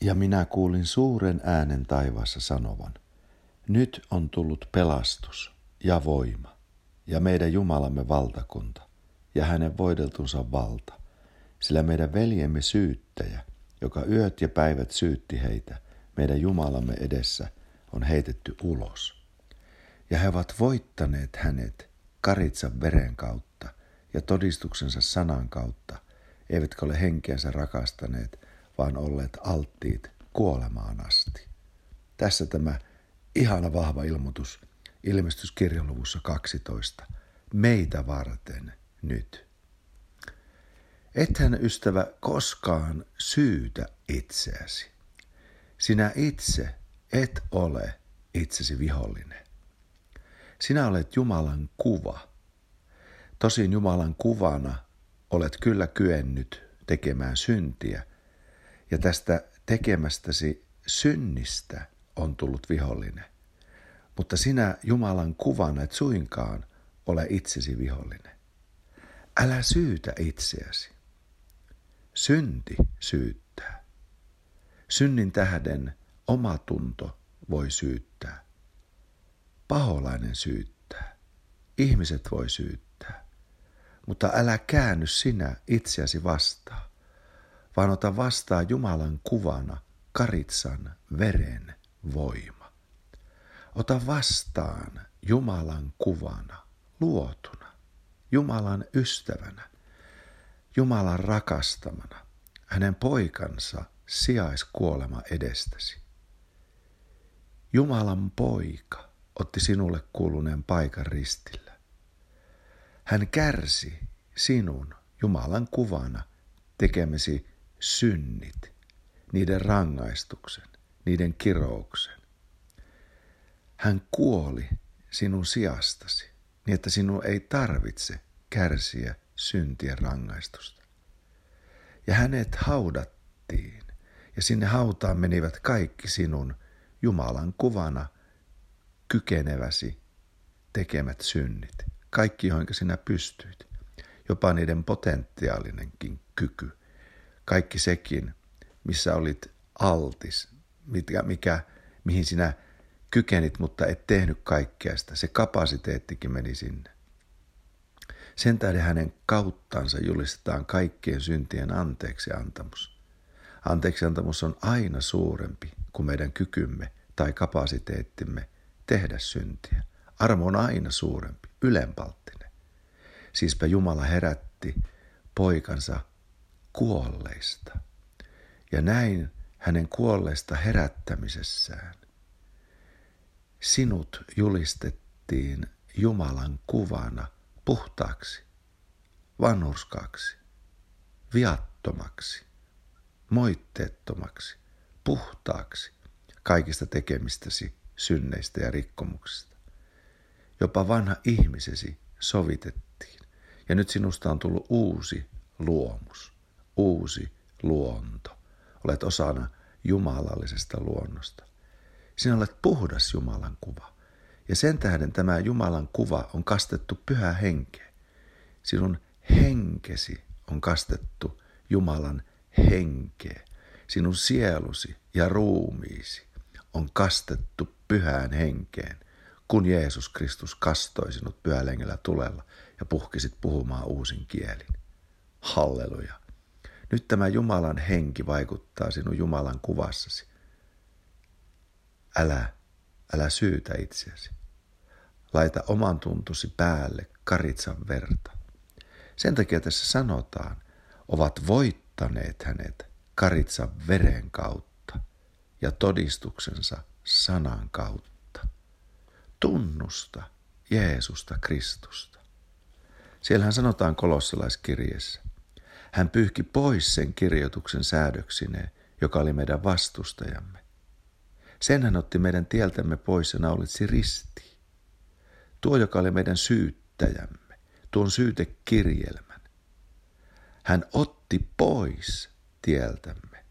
Ja minä kuulin suuren äänen taivaassa sanovan, nyt on tullut pelastus ja voima ja meidän Jumalamme valtakunta ja hänen voideltunsa valta, sillä meidän veljemme syyttäjä, joka yöt ja päivät syytti heitä meidän Jumalamme edessä, on heitetty ulos. Ja he ovat voittaneet hänet karitsan veren kautta ja todistuksensa sanan kautta, eivätkä ole henkeänsä rakastaneet, vaan olleet alttiit kuolemaan asti. Tässä tämä ihana vahva ilmoitus ilmestyskirjan luvussa 12. Meitä varten nyt. Ethän ystävä koskaan syytä itseäsi. Sinä itse et ole itsesi vihollinen. Sinä olet Jumalan kuva. Tosin Jumalan kuvana olet kyllä kyennyt tekemään syntiä, ja tästä tekemästäsi synnistä on tullut vihollinen. Mutta sinä Jumalan kuvana et suinkaan ole itsesi vihollinen. Älä syytä itseäsi. Synti syyttää. Synnin tähden oma tunto voi syyttää. Paholainen syyttää. Ihmiset voi syyttää. Mutta älä käänny sinä itseäsi vastaan, vaan ota vastaan Jumalan kuvana karitsan veren voima. Ota vastaan Jumalan kuvana luotuna, Jumalan ystävänä, Jumalan rakastamana, hänen poikansa sijaiskuolema edestäsi. Jumalan poika otti sinulle kuuluneen paikan ristillä. Hän kärsi sinun Jumalan kuvana tekemisi synnit, niiden rangaistuksen, niiden kirouksen. Hän kuoli sinun sijastasi, niin että sinun ei tarvitse kärsiä syntien rangaistusta. Ja hänet haudattiin, ja sinne hautaan menivät kaikki sinun Jumalan kuvana kykeneväsi tekemät synnit, kaikki joihin sinä pystyit, jopa niiden potentiaalinenkin kyky, kaikki sekin, missä olit altis, mikä, mikä, mihin sinä kykenit, mutta et tehnyt kaikkea sitä. Se kapasiteettikin meni sinne. Sen tähden hänen kauttansa julistetaan kaikkien syntien anteeksi antamus. Anteeksi antamus on aina suurempi kuin meidän kykymme tai kapasiteettimme tehdä syntiä. Armo on aina suurempi, ylenpalttinen. Siispä Jumala herätti poikansa kuolleista. Ja näin hänen kuolleista herättämisessään sinut julistettiin Jumalan kuvana puhtaaksi, vanhurskaaksi, viattomaksi, moitteettomaksi, puhtaaksi kaikista tekemistäsi synneistä ja rikkomuksista. Jopa vanha ihmisesi sovitettiin ja nyt sinusta on tullut uusi luomus, uusi luonto. Olet osana jumalallisesta luonnosta. Sinä olet puhdas Jumalan kuva. Ja sen tähden tämä Jumalan kuva on kastettu pyhä henkeen. Sinun henkesi on kastettu Jumalan henkeen. Sinun sielusi ja ruumiisi on kastettu pyhään henkeen, kun Jeesus Kristus kastoi sinut pyhälengellä tulella ja puhkisit puhumaan uusin kielin. Halleluja. Nyt tämä Jumalan henki vaikuttaa sinun Jumalan kuvassasi. Älä, älä syytä itseäsi. Laita oman tuntusi päälle karitsan verta. Sen takia tässä sanotaan, ovat voittaneet hänet karitsan veren kautta ja todistuksensa sanan kautta. Tunnusta Jeesusta Kristusta. Siellähän sanotaan kolossalaiskirjeessä. Hän pyyhki pois sen kirjoituksen säädöksineen, joka oli meidän vastustajamme. Sen hän otti meidän tieltämme pois ja naulitsi ristiin. Tuo, joka oli meidän syyttäjämme, tuon syytekirjelmän. Hän otti pois tieltämme.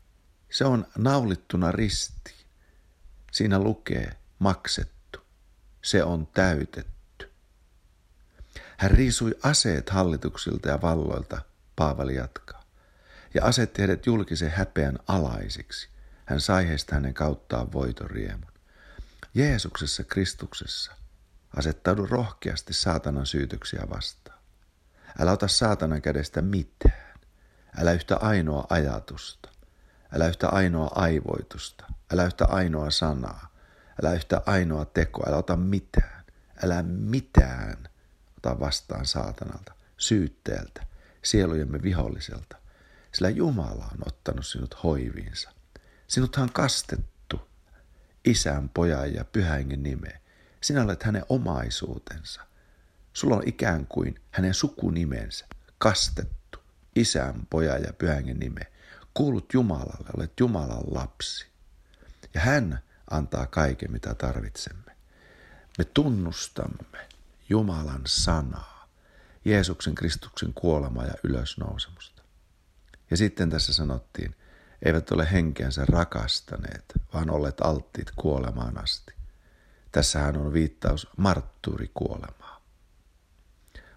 Se on naulittuna ristiin. Siinä lukee maksettu. Se on täytetty. Hän riisui aseet hallituksilta ja valloilta, Paavali jatkaa, ja asetti heidät julkisen häpeän alaisiksi. hän sai heistä hänen kauttaan voiton riemun. Jeesuksessa Kristuksessa asettaudu rohkeasti saatanan syytöksiä vastaan. Älä ota saatanan kädestä mitään. Älä yhtä ainoa ajatusta. Älä yhtä ainoa aivoitusta. Älä yhtä ainoa sanaa. Älä yhtä ainoa tekoa. Älä ota mitään. Älä mitään ota vastaan saatanalta, syytteeltä, sielujemme viholliselta, sillä Jumala on ottanut sinut hoiviinsa. Sinuthan on kastettu isän, pojan ja pyhängen nimeen. Sinä olet hänen omaisuutensa. Sulla on ikään kuin hänen sukunimensä, kastettu, isän, pojan ja pyhängen nime. Kuulut Jumalalle, olet Jumalan lapsi. Ja hän antaa kaiken, mitä tarvitsemme. Me tunnustamme Jumalan sanaa, Jeesuksen Kristuksen kuolemaa ja ylösnousemusta. Ja sitten tässä sanottiin, eivät ole henkeänsä rakastaneet, vaan olleet alttiit kuolemaan asti. Tässähän on viittaus marttyyrikuolemaa.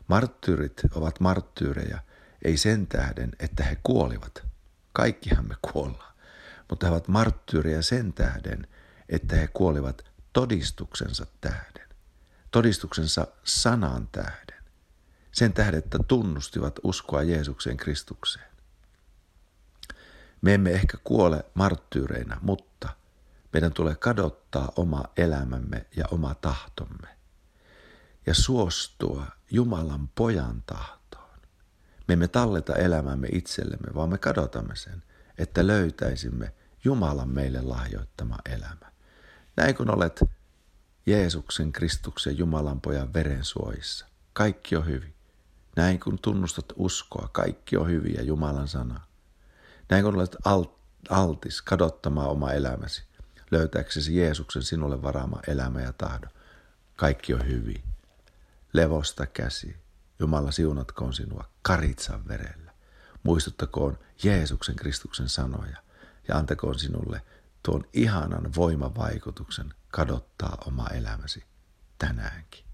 Marttyyrit ovat marttyyrejä ei sen tähden, että he kuolivat. Kaikkihan me kuollaan. Mutta he ovat marttyyrejä sen tähden, että he kuolivat todistuksensa tähden. Todistuksensa sanan tähden. Sen tähden, että tunnustivat uskoa Jeesukseen Kristukseen. Me emme ehkä kuole marttyyreina, mutta meidän tulee kadottaa oma elämämme ja oma tahtomme ja suostua Jumalan pojan tahtoon. Me emme talleta elämämme itsellemme, vaan me kadotamme sen, että löytäisimme Jumalan meille lahjoittama elämä. Näin kun olet Jeesuksen, Kristuksen, Jumalan pojan verensuojissa, kaikki on hyvin. Näin kun tunnustat uskoa, kaikki on hyviä Jumalan sana. Näin kun olet altis kadottamaan oma elämäsi, löytääksesi Jeesuksen sinulle varaama elämä ja tahdo. Kaikki on hyvin. Levosta käsi. Jumala siunatkoon sinua karitsan verellä. Muistuttakoon Jeesuksen Kristuksen sanoja ja antakoon sinulle tuon ihanan voimavaikutuksen kadottaa oma elämäsi tänäänkin.